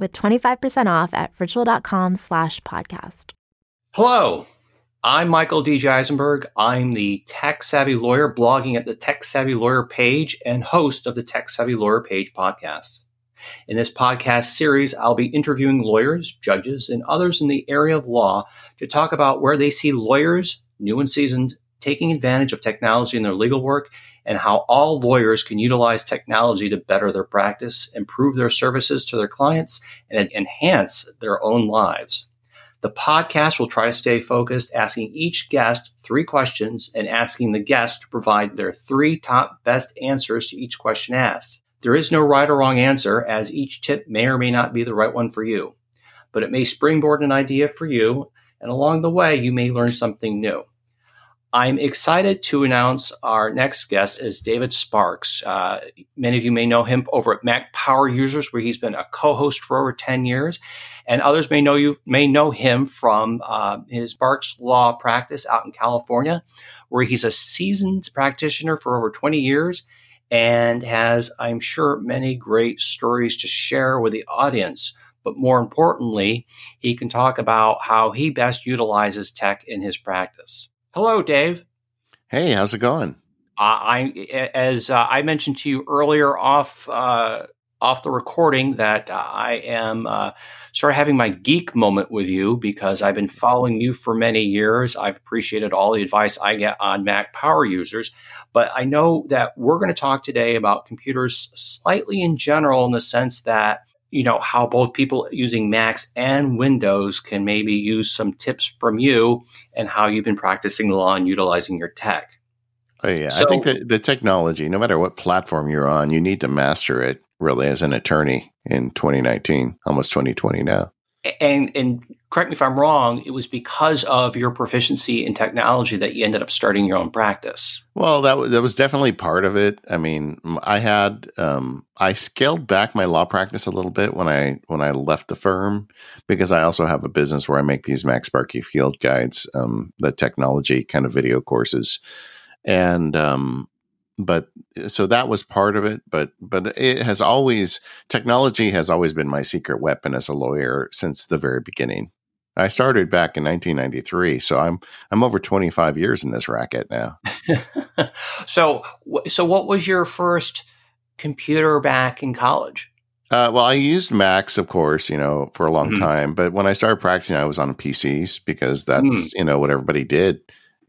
with 25% off at ritual.com slash podcast. Hello, I'm Michael D. Eisenberg. I'm the tech savvy lawyer blogging at the Tech Savvy Lawyer page and host of the Tech Savvy Lawyer page podcast. In this podcast series, I'll be interviewing lawyers, judges, and others in the area of law to talk about where they see lawyers, new and seasoned, taking advantage of technology in their legal work and how all lawyers can utilize technology to better their practice, improve their services to their clients, and enhance their own lives. The podcast will try to stay focused, asking each guest three questions and asking the guest to provide their three top best answers to each question asked. There is no right or wrong answer, as each tip may or may not be the right one for you, but it may springboard an idea for you, and along the way, you may learn something new. I'm excited to announce our next guest is David Sparks. Uh, many of you may know him over at Mac Power Users, where he's been a co-host for over 10 years, and others may know you may know him from uh, his Sparks Law practice out in California, where he's a seasoned practitioner for over 20 years and has, I'm sure, many great stories to share with the audience. But more importantly, he can talk about how he best utilizes tech in his practice. Hello, Dave. Hey, how's it going? Uh, I, as uh, I mentioned to you earlier off uh, off the recording, that I am uh, sort of having my geek moment with you because I've been following you for many years. I've appreciated all the advice I get on Mac power users, but I know that we're going to talk today about computers slightly in general, in the sense that you know how both people using Macs and Windows can maybe use some tips from you and how you've been practicing law and utilizing your tech. Oh yeah, so, I think that the technology, no matter what platform you're on, you need to master it really as an attorney in 2019, almost 2020 now. And and correct me if I'm wrong, it was because of your proficiency in technology that you ended up starting your own practice. Well, that was, that was definitely part of it. I mean, I had um, I scaled back my law practice a little bit when I when I left the firm because I also have a business where I make these MacSparky field guides, um, the technology kind of video courses, and um, but so that was part of it but but it has always technology has always been my secret weapon as a lawyer since the very beginning I started back in 1993, so I'm I'm over 25 years in this racket now. so so what was your first computer back in college? Uh, well, I used Macs, of course, you know, for a long mm-hmm. time. But when I started practicing, I was on PCs because that's mm. you know what everybody did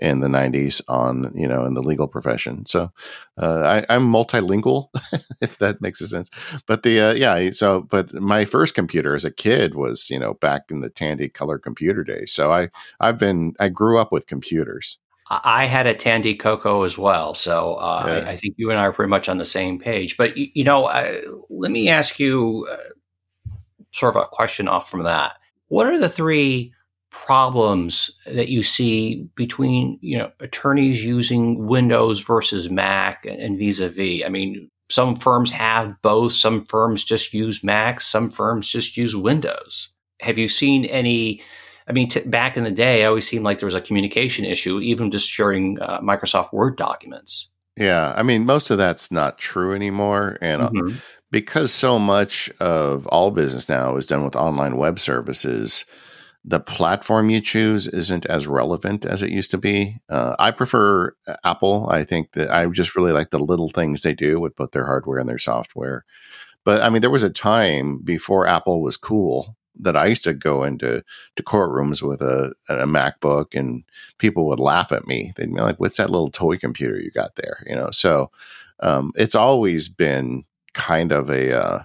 in the 90s on you know in the legal profession so uh, I, am multilingual if that makes sense but the uh, yeah so but my first computer as a kid was you know back in the Tandy color computer days so I I've been I grew up with computers I had a Tandy Coco as well, so uh, yeah. I, I, think you and I are pretty much on the same page. But you, you know, let me ask you uh, sort of a question off from that. What are the three problems that you see between you know attorneys using Windows versus Mac and vis-a-vis? I mean, some firms have both. Some firms just use Mac. Some firms just use Windows. Have you seen any? I mean, t- back in the day, it always seemed like there was a communication issue, even just sharing uh, Microsoft Word documents. Yeah, I mean, most of that's not true anymore, and uh, mm-hmm. because so much of all business now is done with online web services the platform you choose isn't as relevant as it used to be. Uh, I prefer uh, Apple. I think that I just really like the little things they do with both their hardware and their software. But I mean, there was a time before Apple was cool that I used to go into to courtrooms with a, a MacBook and people would laugh at me. They'd be like, "What's that little toy computer you got there?" You know. So um, it's always been kind of a uh,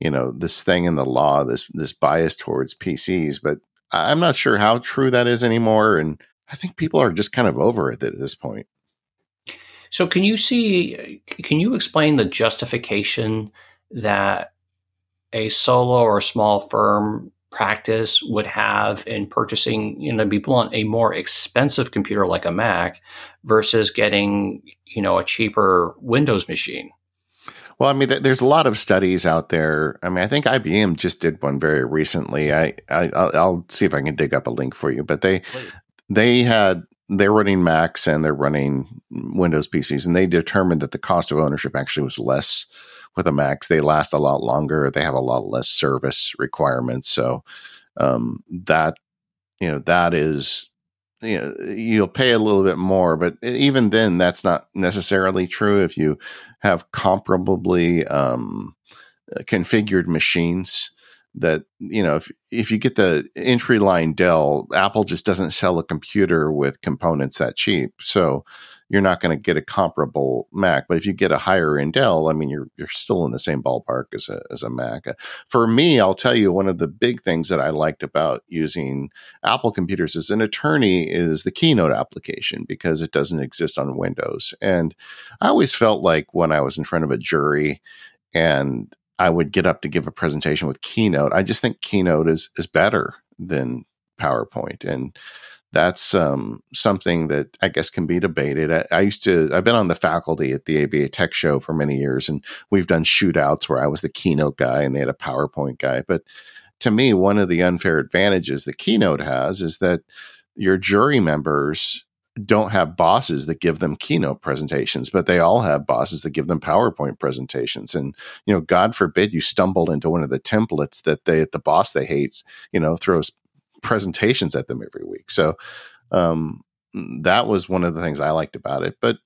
you know this thing in the law, this this bias towards PCs, but I'm not sure how true that is anymore. And I think people are just kind of over it at this point. So, can you see? Can you explain the justification that a solo or small firm practice would have in purchasing, you know, to be blunt, a more expensive computer like a Mac versus getting, you know, a cheaper Windows machine? Well, I mean, there's a lot of studies out there. I mean, I think IBM just did one very recently. I, I will see if I can dig up a link for you, but they Please. they had they're running Macs and they're running Windows PCs, and they determined that the cost of ownership actually was less with a Macs. They last a lot longer. They have a lot less service requirements. So um, that you know that is you know, you'll pay a little bit more, but even then, that's not necessarily true. If you have comparably um, configured machines, that you know if if you get the entry line Dell, Apple just doesn't sell a computer with components that cheap. So you're not going to get a comparable Mac. But if you get a higher end Dell, I mean, you're you're still in the same ballpark as a as a Mac. Uh, for me, I'll tell you one of the big things that I liked about using Apple computers as an attorney is the Keynote application because it doesn't exist on Windows. And I always felt like when I was in front of a jury and I would get up to give a presentation with Keynote. I just think Keynote is is better than PowerPoint, and that's um, something that I guess can be debated. I, I, used to, I've been on the faculty at the ABA Tech Show for many years, and we've done shootouts where I was the Keynote guy and they had a PowerPoint guy. But to me, one of the unfair advantages the Keynote has is that your jury members don't have bosses that give them keynote presentations, but they all have bosses that give them PowerPoint presentations. And, you know, God forbid you stumble into one of the templates that they, the boss they hate, you know, throws presentations at them every week. So, um, that was one of the things I liked about it. But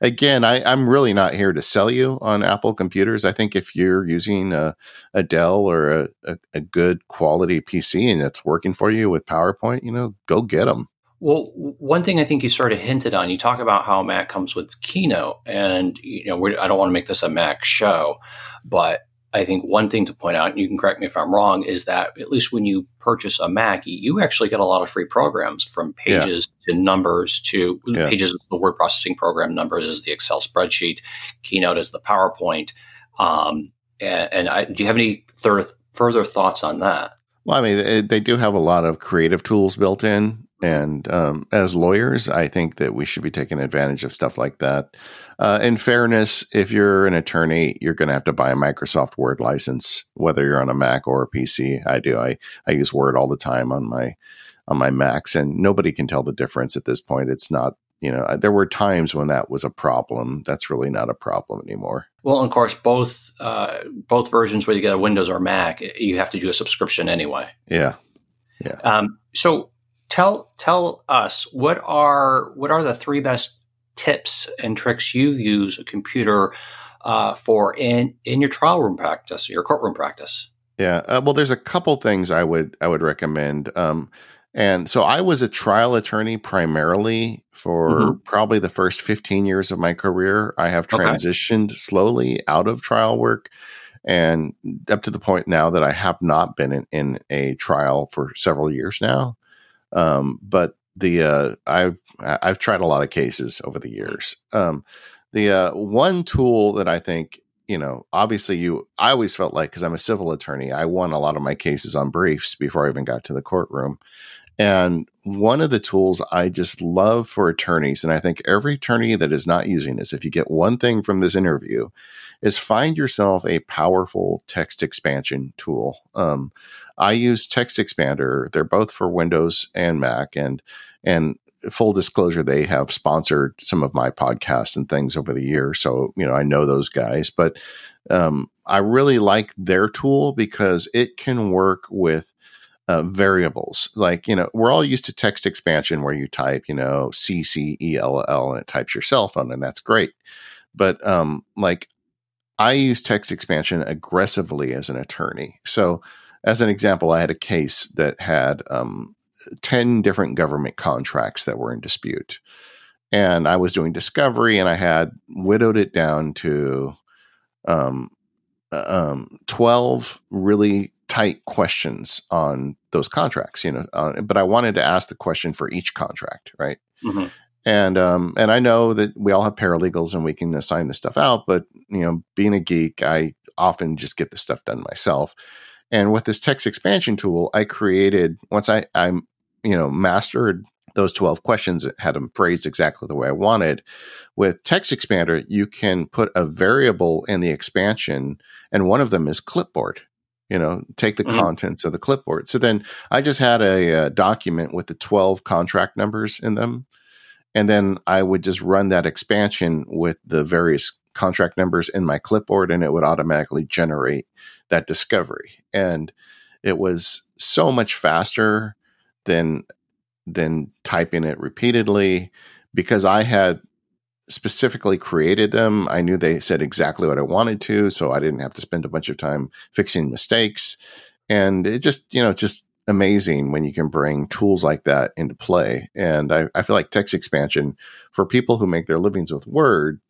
again, I, am really not here to sell you on Apple computers. I think if you're using a, a Dell or a, a, a, good quality PC and it's working for you with PowerPoint, you know, go get them. Well, one thing I think you sort of hinted on, you talk about how Mac comes with Keynote, and you know, I don't want to make this a Mac show, but I think one thing to point out, and you can correct me if I'm wrong, is that at least when you purchase a Mac, you actually get a lot of free programs from pages yeah. to numbers to yeah. pages is the word processing program, numbers is the Excel spreadsheet, Keynote is the PowerPoint. Um, and, and I, do you have any thir- further thoughts on that? Well, I mean, they do have a lot of creative tools built in. And um, as lawyers, I think that we should be taking advantage of stuff like that. Uh, in fairness, if you're an attorney, you're going to have to buy a Microsoft Word license, whether you're on a Mac or a PC. I do. I, I use Word all the time on my on my Macs, and nobody can tell the difference at this point. It's not you know there were times when that was a problem that's really not a problem anymore well of course both uh, both versions whether you get a windows or mac you have to do a subscription anyway yeah yeah um, so tell tell us what are what are the three best tips and tricks you use a computer uh, for in in your trial room practice, your courtroom practice. Yeah, uh, well, there's a couple things I would I would recommend. Um, and so I was a trial attorney primarily for mm-hmm. probably the first 15 years of my career. I have transitioned okay. slowly out of trial work and up to the point now that I have not been in, in a trial for several years now. Um, but the uh, I've I've tried a lot of cases over the years. Um, the uh, one tool that I think you know, obviously, you I always felt like because I'm a civil attorney, I won a lot of my cases on briefs before I even got to the courtroom. And one of the tools I just love for attorneys, and I think every attorney that is not using this, if you get one thing from this interview, is find yourself a powerful text expansion tool. Um, I use Text Expander. They're both for Windows and Mac, and and full disclosure, they have sponsored some of my podcasts and things over the years. So you know, I know those guys, but um, I really like their tool because it can work with uh, variables. Like, you know, we're all used to text expansion where you type, you know, C C E L L and it types your cell phone, and that's great. But um, like, I use text expansion aggressively as an attorney. So as an example, I had a case that had um, 10 different government contracts that were in dispute. And I was doing discovery and I had widowed it down to um, uh, um, 12 really tight questions on those contracts, you know, uh, but I wanted to ask the question for each contract, right? Mm-hmm. And um, and I know that we all have paralegals and we can assign this stuff out, but you know, being a geek, I often just get the stuff done myself. And with this text expansion tool, I created once I I'm you know mastered those 12 questions had them phrased exactly the way I wanted. With Text Expander, you can put a variable in the expansion, and one of them is clipboard. You know, take the mm-hmm. contents of the clipboard. So then I just had a, a, document with the 12 contract numbers in them. And then I would just run that expansion with the various contract numbers in my clipboard, and it would automatically generate that discovery. And it was so much faster than than typing it repeatedly because I had specifically created them. I knew they said exactly what I wanted to, so I didn't have to spend a bunch of time fixing mistakes. And it just, you know, just amazing when you can bring tools like that into play. And I, I feel like text expansion for people who make their livings with Word,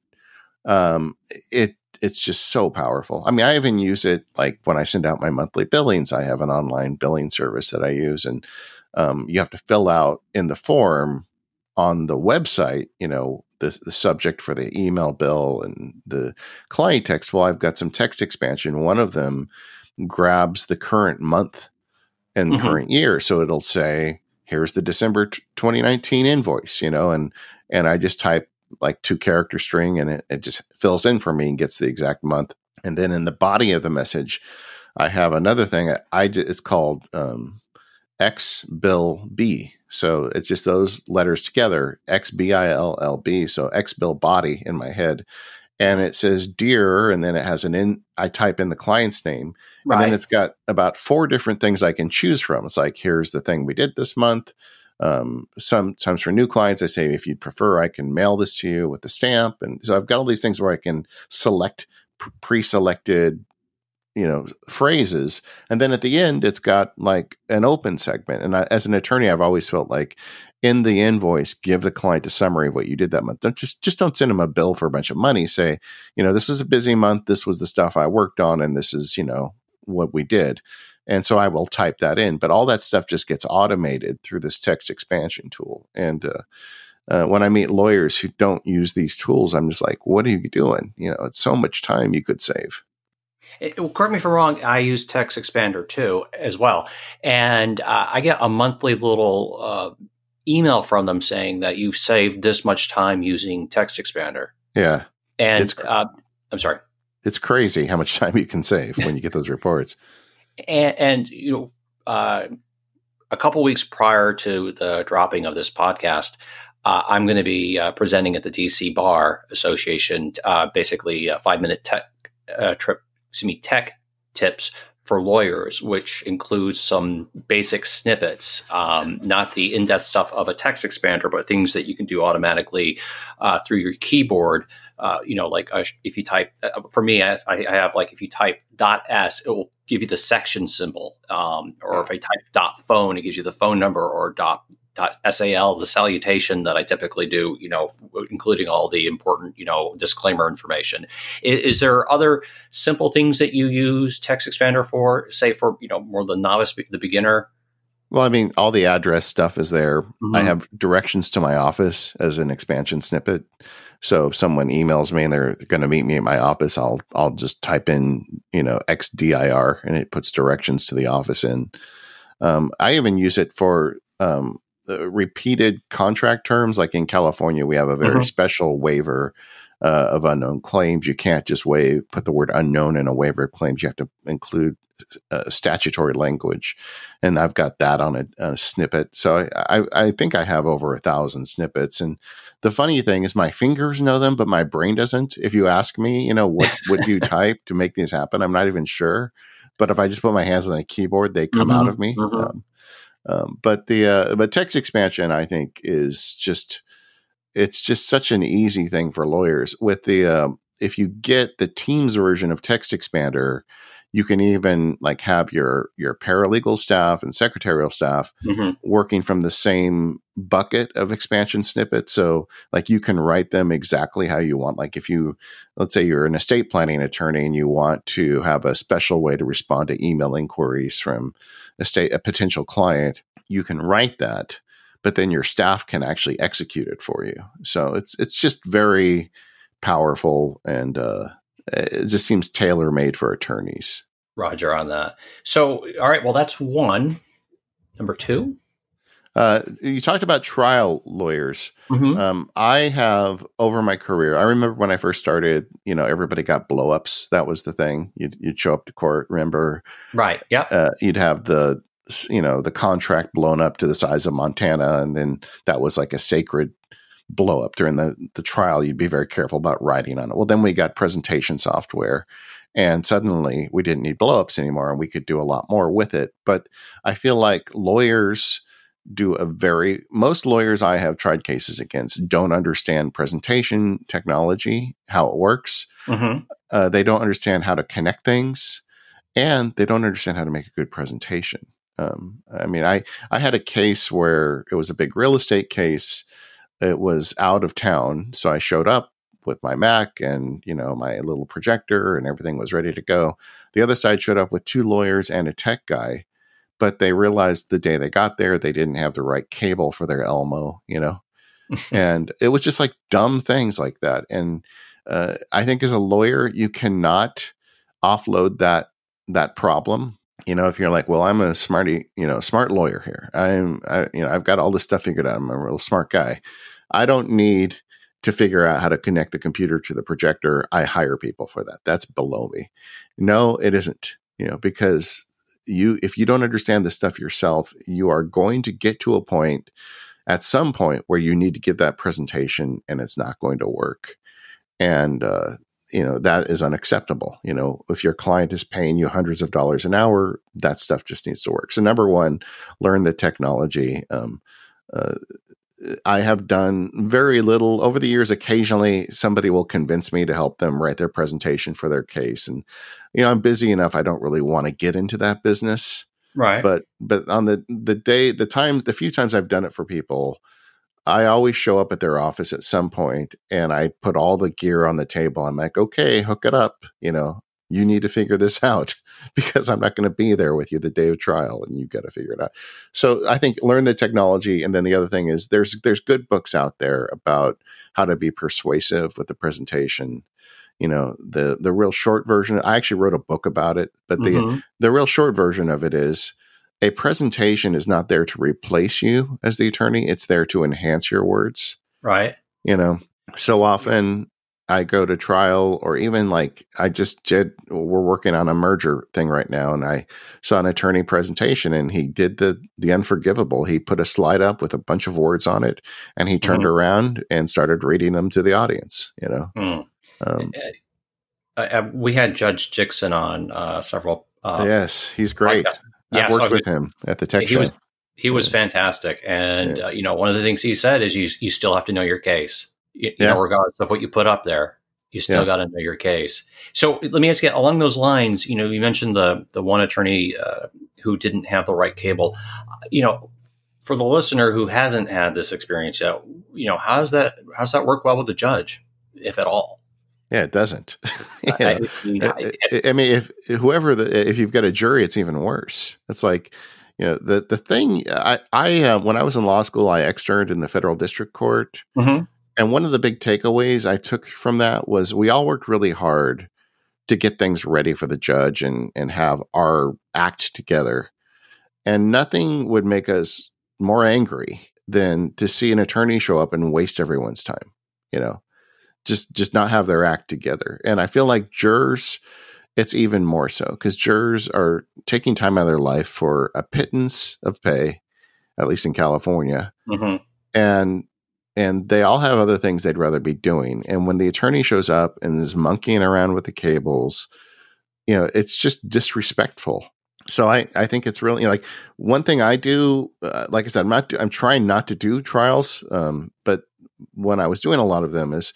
um, it it's just so powerful. I mean, I even use it like when I send out my monthly billings. I have an online billing service that I use, and um, you have to fill out in the form on the website, you know, the, the subject for the email bill and the client text. Well, I've got some text expansion. One of them grabs the current month and mm-hmm. current year. So it'll say, here's the December t- 2019 invoice, you know, and, and I just type like two character string and it, it just fills in for me and gets the exact month. And then in the body of the message, I have another thing. I, it's called um, X Bill B. So it's just those letters together, X B I L L B. So X Bill body in my head. And it says dear, and then it has an in. I type in the client's name, right. and then it's got about four different things I can choose from. It's like here's the thing we did this month. Um, sometimes for new clients, I say if you'd prefer, I can mail this to you with the stamp, and so I've got all these things where I can select pre-selected you know phrases. And then at the end it's got like an open segment. And I, as an attorney i've always felt like in the invoice give the client a summary of what you did that month. Don't just just don't send them a bill for a bunch of money. Say you know this was a busy month. This was the stuff i worked on and this is you know what we did and so i will type that in but all that stuff just gets automated through this text expansion tool and uh, uh, when I meet lawyers who don't use these tools, I'm just like, what are you doing? You know, it's so much time you could save. It, correct me if I'm wrong. I use Text Expander too, as well, and uh, I get a monthly little uh, email from them saying that you've saved this much time using Text Expander. Yeah, and uh, I'm sorry. It's crazy how much time you can save when you get those reports. And, and you know, uh, a couple weeks prior to the dropping of this podcast, uh, I'm going to be uh, presenting at the DC Bar Association, uh, basically a five minute tech uh, trip excuse me, tech tips for lawyers, which includes some basic snippets, um, not the in-depth stuff of a text expander, but things that you can do automatically uh, through your keyboard. Uh, you know, like uh, if you type, uh, for me, I, I, have like if you type dot s, it will give you the section symbol, um, or if I type dot phone, it gives you the phone number, or dot SAL, the salutation that I typically do, you know, including all the important, you know, disclaimer information. Is, is, there other simple things that you use Text Expander for, say for, you know, more the novice, the beginner? Well, I mean, all the address stuff is there. Mm-hmm. I have directions to my office as an expansion snippet. So if someone emails me and they're, they're going to meet me at my office, I'll I'll just type in, you know, XDIR and it puts directions to the office in. Um, I even use it for um, uh, repeated contract terms. Like in California, we have a very mm-hmm. special waiver uh, of unknown claims. You can't just waive, put the word unknown in a waiver of claims. You have to include uh, statutory language, and I've got that on a, a snippet. So I, I, I, think I have over a thousand snippets. And the funny thing is, my fingers know them, but my brain doesn't. If you ask me, you know, what would you type to make these happen? I'm not even sure. But if I just put my hands on a keyboard, they come mm-hmm. out of me. Mm-hmm. Um, um, but the uh, but text expansion, I think, is just it's just such an easy thing for lawyers. With the uh, if you get the Teams version of Text Expander, You can even like have your your paralegal staff and secretarial staff hmm working from the same bucket of expansion snippets. So, like, you can write them exactly how you want. Like, if you, let's say you're an estate planning attorney and you want to have a special way to respond to email inquiries from a state, a potential client, you can write that, but then your staff can actually execute it for you. So it's it's just very powerful and uh, it just seems tailor made for attorneys. Roger on that. So, all right. Well, that's one. Number two. Uh, you talked about trial lawyers. Mhm. Um, I have over my career. I remember when I first started. You know, everybody got blowups. That was the thing. You'd, you'd show up to court. Remember, Right. Yep. uh, you'd have the you know the contract blown up to the size of Montana, and then that was like a sacred blow up during the the trial. You'd be very careful about writing on it. Well, then we got presentation software, and suddenly we didn't need blow ups anymore, and we could do a lot more with it. But I feel like lawyers do a very most lawyers I have tried cases against don't understand presentation technology, how it works hmm uh, they don't understand how to connect things and they don't understand how to make a good presentation um, i mean i i had a case where it was a big real estate case it was out of town so i showed up with my mac and you know my little projector and everything was ready to go. The other side showed up with two lawyers and a tech guy but they realized the day they got there they didn't have the right cable for their elmo you know? And it was just like dumb things like that. And uh, i think as a lawyer you cannot offload that that problem. You know if you're like well i'm a smarty you know smart lawyer here. I'm I, you know i've got all this stuff figured out. I'm a real smart guy i don't need to figure out how to connect the computer to the projector. I hire people for that. That's below me. No it isn't you know because you if you don't understand this stuff yourself you are going to get to a point at some point where you need to give that presentation and it's not going to work. And uh, you know that is unacceptable. You know if your client is paying you hundreds of dollars an hour that stuff just needs to work. So number one learn the technology um, uh, i have done very little. Over the years occasionally somebody will convince me to help them write their presentation for their case and you know i'm busy enough i don't really want to get into that business. Right. but but on the the day the time the few times i've done it for people i always show up at their office at some point and i put all the gear on the table. I'm like okay hook it up you know you need to figure this out because i'm not going to be there with you the day of trial and you've got to figure it out so i think learn the technology and then the other thing is there's there's good books out there about how to be persuasive with the presentation you know the the real short version i actually wrote a book about it but the Mhm. the real short version of it is a presentation is not there to replace you as the attorney it's there to enhance your words Right. you know so often i go to trial or even like i just did we're working on a merger thing right now and i saw an attorney presentation and he did the the unforgivable he put a slide up with a bunch of words on it and he turned Mhm. around and started reading them to the audience you know Mm. um, Uh, uh, we had Judge Dixon on uh, several. Uh, yes he's great podcasts. Yeah, i've worked so with him at the tech he show was he was fantastic, and uh, you know one of the things he said is you you still have to know your case. You, Yeah. know, regardless of what you put up there, you still Yeah. got to know your case. So let me ask you along those lines. You know, you mentioned the the one attorney uh, who didn't have the right cable. You know, for the listener who hasn't had this experience yet, you know, how's that how's that work well with the judge, if at all? yeah it doesn't? I, mean, I- I, I mean, if whoever the if you've got a jury, it's even worse. It's like you know the the thing. I I uh, when I was in law school, I externed in the federal district court, Mhm. And one of the big takeaways I took from that was we all worked really hard to get things ready for the judge and and have our act together, and nothing would make us more angry than to see an attorney show up and waste everyone's time. You know, just just not have their act together. And I feel like jurors, it's even more so because jurors are taking time out of their life for a pittance of pay, at least in California, Mhm. and and they all have other things they'd rather be doing. And when the attorney shows up and is monkeying around with the cables, you know, it's just disrespectful. So I, I think it's really you know, like one thing I do, uh, like I said, I'm not, I'm trying not to do trials. Um, but when I was doing a lot of them is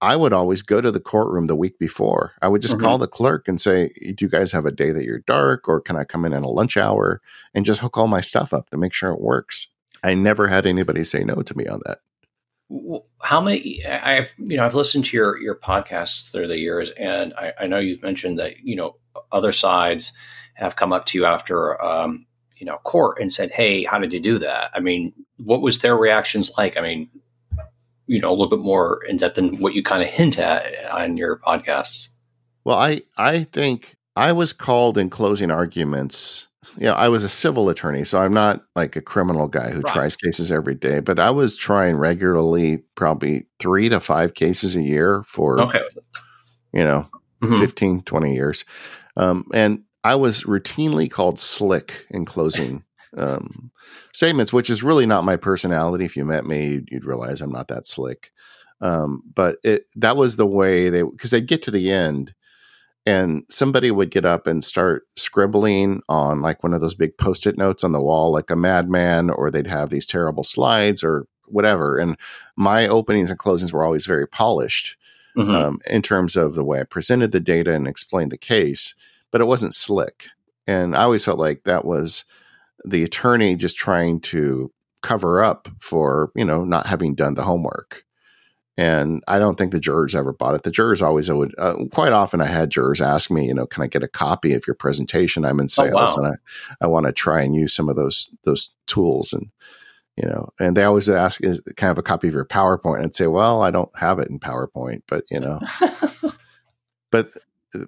I would always go to the courtroom the week before. I would just Mhm. call the clerk and say, "Do you guys have a day that you're dark, or can I come in at a lunch hour?" And just hook all my stuff up to make sure it works. I never had anybody say no to me on that. How many? I've you know I've listened to your your podcasts through the years, and I, I know you've mentioned that you know other sides have come up to you after um, you know court and said, "Hey, how did you do that?" I mean, what was their reactions like? I mean, you know, a little bit more in depth than what you kind of hint at on your podcasts. Well, I I think I was called in closing arguments. You know, I was a civil attorney, so I'm not like a criminal guy who Right. tries cases every day, but I was trying regularly probably 3 to 5 cases a year for, Okay. you know, Mhm. 15, 20 years. Um, and I was routinely called slick in closing um, statements, which is really not my personality. If you met me, you'd, you'd realize I'm not that slick. Um, but it that was the way they because they'd get to the end and somebody would get up and start scribbling on like one of those big post-it notes on the wall like a madman or they'd have these terrible slides or whatever and my openings and closings were always very polished Mhm. um, in terms of the way I presented the data and explained the case, but it wasn't slick. And I always felt like that was the attorney just trying to cover up for, you know, not having done the homework. And I don't think the jurors ever bought it. The jurors always would, uh, quite often I had jurors ask me, you know, can I get a copy of your presentation? I'm in sales Oh, wow. and I, I want to try and use some of those, those tools. And, you know, and they always ask is kind of a copy of your PowerPoint and say, well, I don't have it in PowerPoint, but you know, but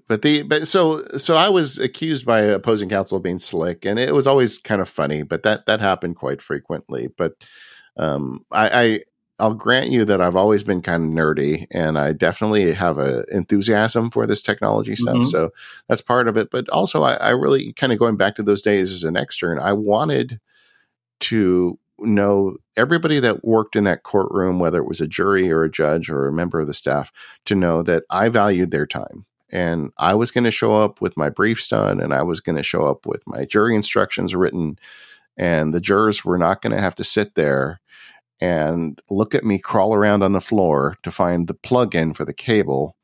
but the but so so I was accused by opposing counsel of being slick, and it was always kind of funny, but that that happened quite frequently. But um, I, I I'll grant you that I've always been kind of nerdy, and I definitely have a enthusiasm for this technology stuff. Mhm. So that's part of it. But also, I, I really kind of going back to those days as an extern, I wanted to know everybody that worked in that courtroom, whether it was a jury or a judge or a member of the staff, to know that I valued their time. And I was going to show up with my briefs done and I was going to show up with my jury instructions written. And the jurors were not going to have to sit there and look at me crawl around on the floor to find the plug in for the cable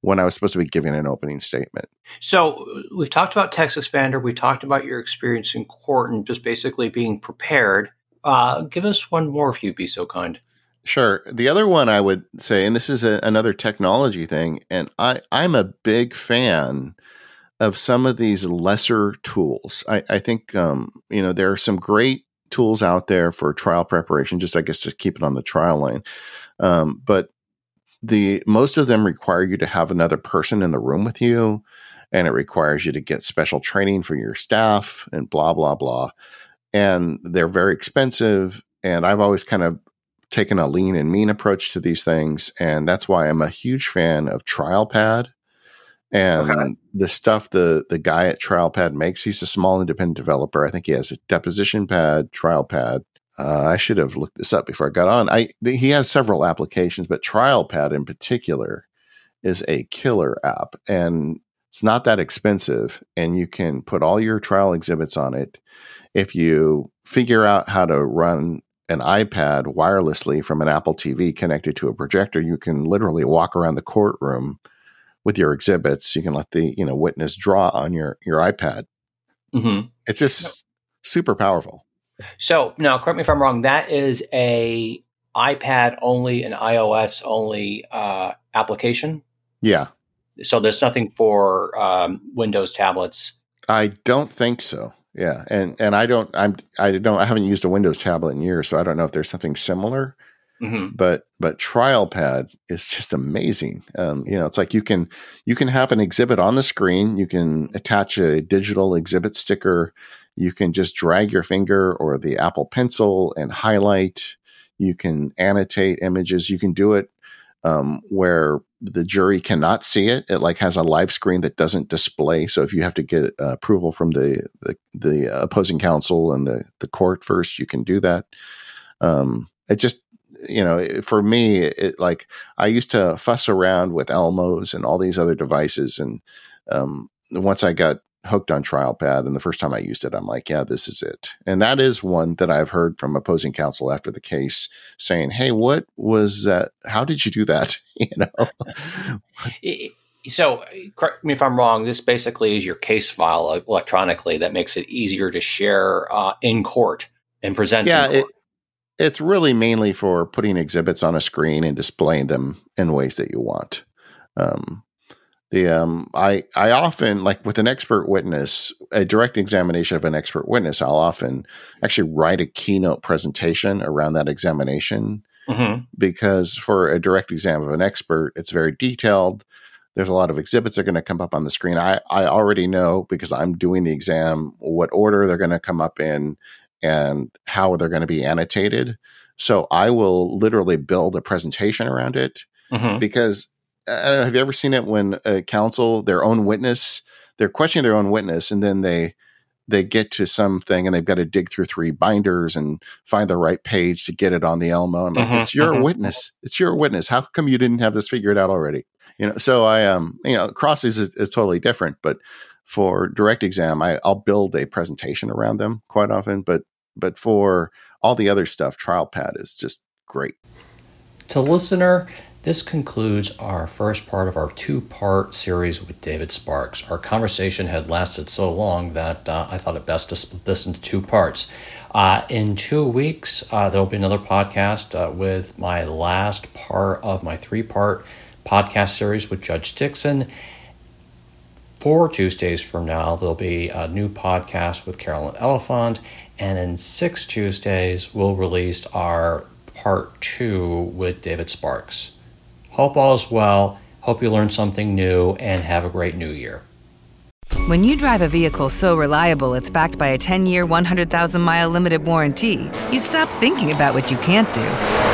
when I was supposed to be giving an opening statement. So we've talked about Text Expander. We talked about your experience in court and just basically being prepared. Uh, give us one more if you'd be so kind. Sure. The other one I would say, and this is a, another technology thing, and I, I'm a big fan of some of these lesser tools. I, I think um, you know there are some great tools out there for trial preparation. Just I guess to keep it on the trial line, um, but the most of them require you to have another person in the room with you, and it requires you to get special training for your staff and blah blah blah. And they're very expensive. And I've always kind of taken a lean and mean approach to these things, and that's why I'm a huge fan of TrialPad. And Okay. the stuff the the guy at TrialPad makes, he's a small independent developer. I think he has a deposition pad, TrialPad. Uh, I should have looked this up before I got on. I th- he has several applications, but TrialPad in particular is a killer app, and it's not that expensive, and you can put all your trial exhibits on it. If you figure out how to run an iPad wirelessly from an Apple TV connected to a projector, you can literally walk around the courtroom with your exhibits. You can let the you know witness draw on your your iPad. hmm It's just super powerful. So now, correct me if I'm wrong. That is a iPad only, an iOS only uh, application. Yeah, So there's nothing for um, Windows tablets. I don't think so. Yeah, and and I don't I'm I don't I haven't used a Windows tablet in years, so I don't know if there's something similar. Hmm But but TrialPad is just amazing. Um, you know, it's like you can you can have an exhibit on the screen. You can attach a digital exhibit sticker. You can just drag your finger or the Apple Pencil and highlight. You can annotate images. You can do it um, where the jury cannot see it. It like has a live screen that doesn't display. So if you have to get uh, approval from the the, the opposing counsel and the the court first, you can do that. Um, it just you know for me it like I used to fuss around with Elmos and all these other devices, and um, once I got hooked on TrialPad. And the first time I used it, I'm like, yeah, this is it. And that is one that I've heard from opposing counsel after the case saying, hey, what was that? How did you do that? you know? so correct me if I'm wrong. This basically is your case file electronically that makes it easier to share uh, in court and present. Yeah, it, it's really mainly for putting exhibits on a screen and displaying them in ways that you want. Um, the um, I I often like with an expert witness, a direct examination of an expert witness. I'll often actually write a keynote presentation around that examination mm-hmm. because for a direct exam of an expert, it's very detailed. There's a lot of exhibits that are going to come up on the screen. I I already know because I'm doing the exam what order they're going to come up in and how they're going to be annotated. So I will literally build a presentation around it mm-hmm. because uh, have you ever seen it when a counsel, their own witness, they're questioning their own witness, and then they they get to something and they've got to dig through three binders and find the right page to get it on the Elmo. I'm like, mm-hmm, it's your mm-hmm. witness. It's your witness. How come you didn't have this figured out already? You know, so I um, you know, crosses is, is totally different, but for direct exam, I, I'll build a presentation around them quite often. But but for all the other stuff, TrialPad is just great. To listener, this concludes our first part of our two part series with David Sparks. Our conversation had lasted so long that uh, I thought it best to split this into two parts. Uh, in two weeks, uh, there will be another podcast uh, with my last part of my three part podcast series with Judge Dixon. Four Tuesdays from now, there'll be a new podcast with Carolyn Elefant. And in six Tuesdays, we'll release our part two with David Sparks. Hope all is well. Hope you learned something new and have a great new year. When you drive a vehicle so reliable it's backed by a 10 year, 100,000 mile limited warranty, you stop thinking about what you can't do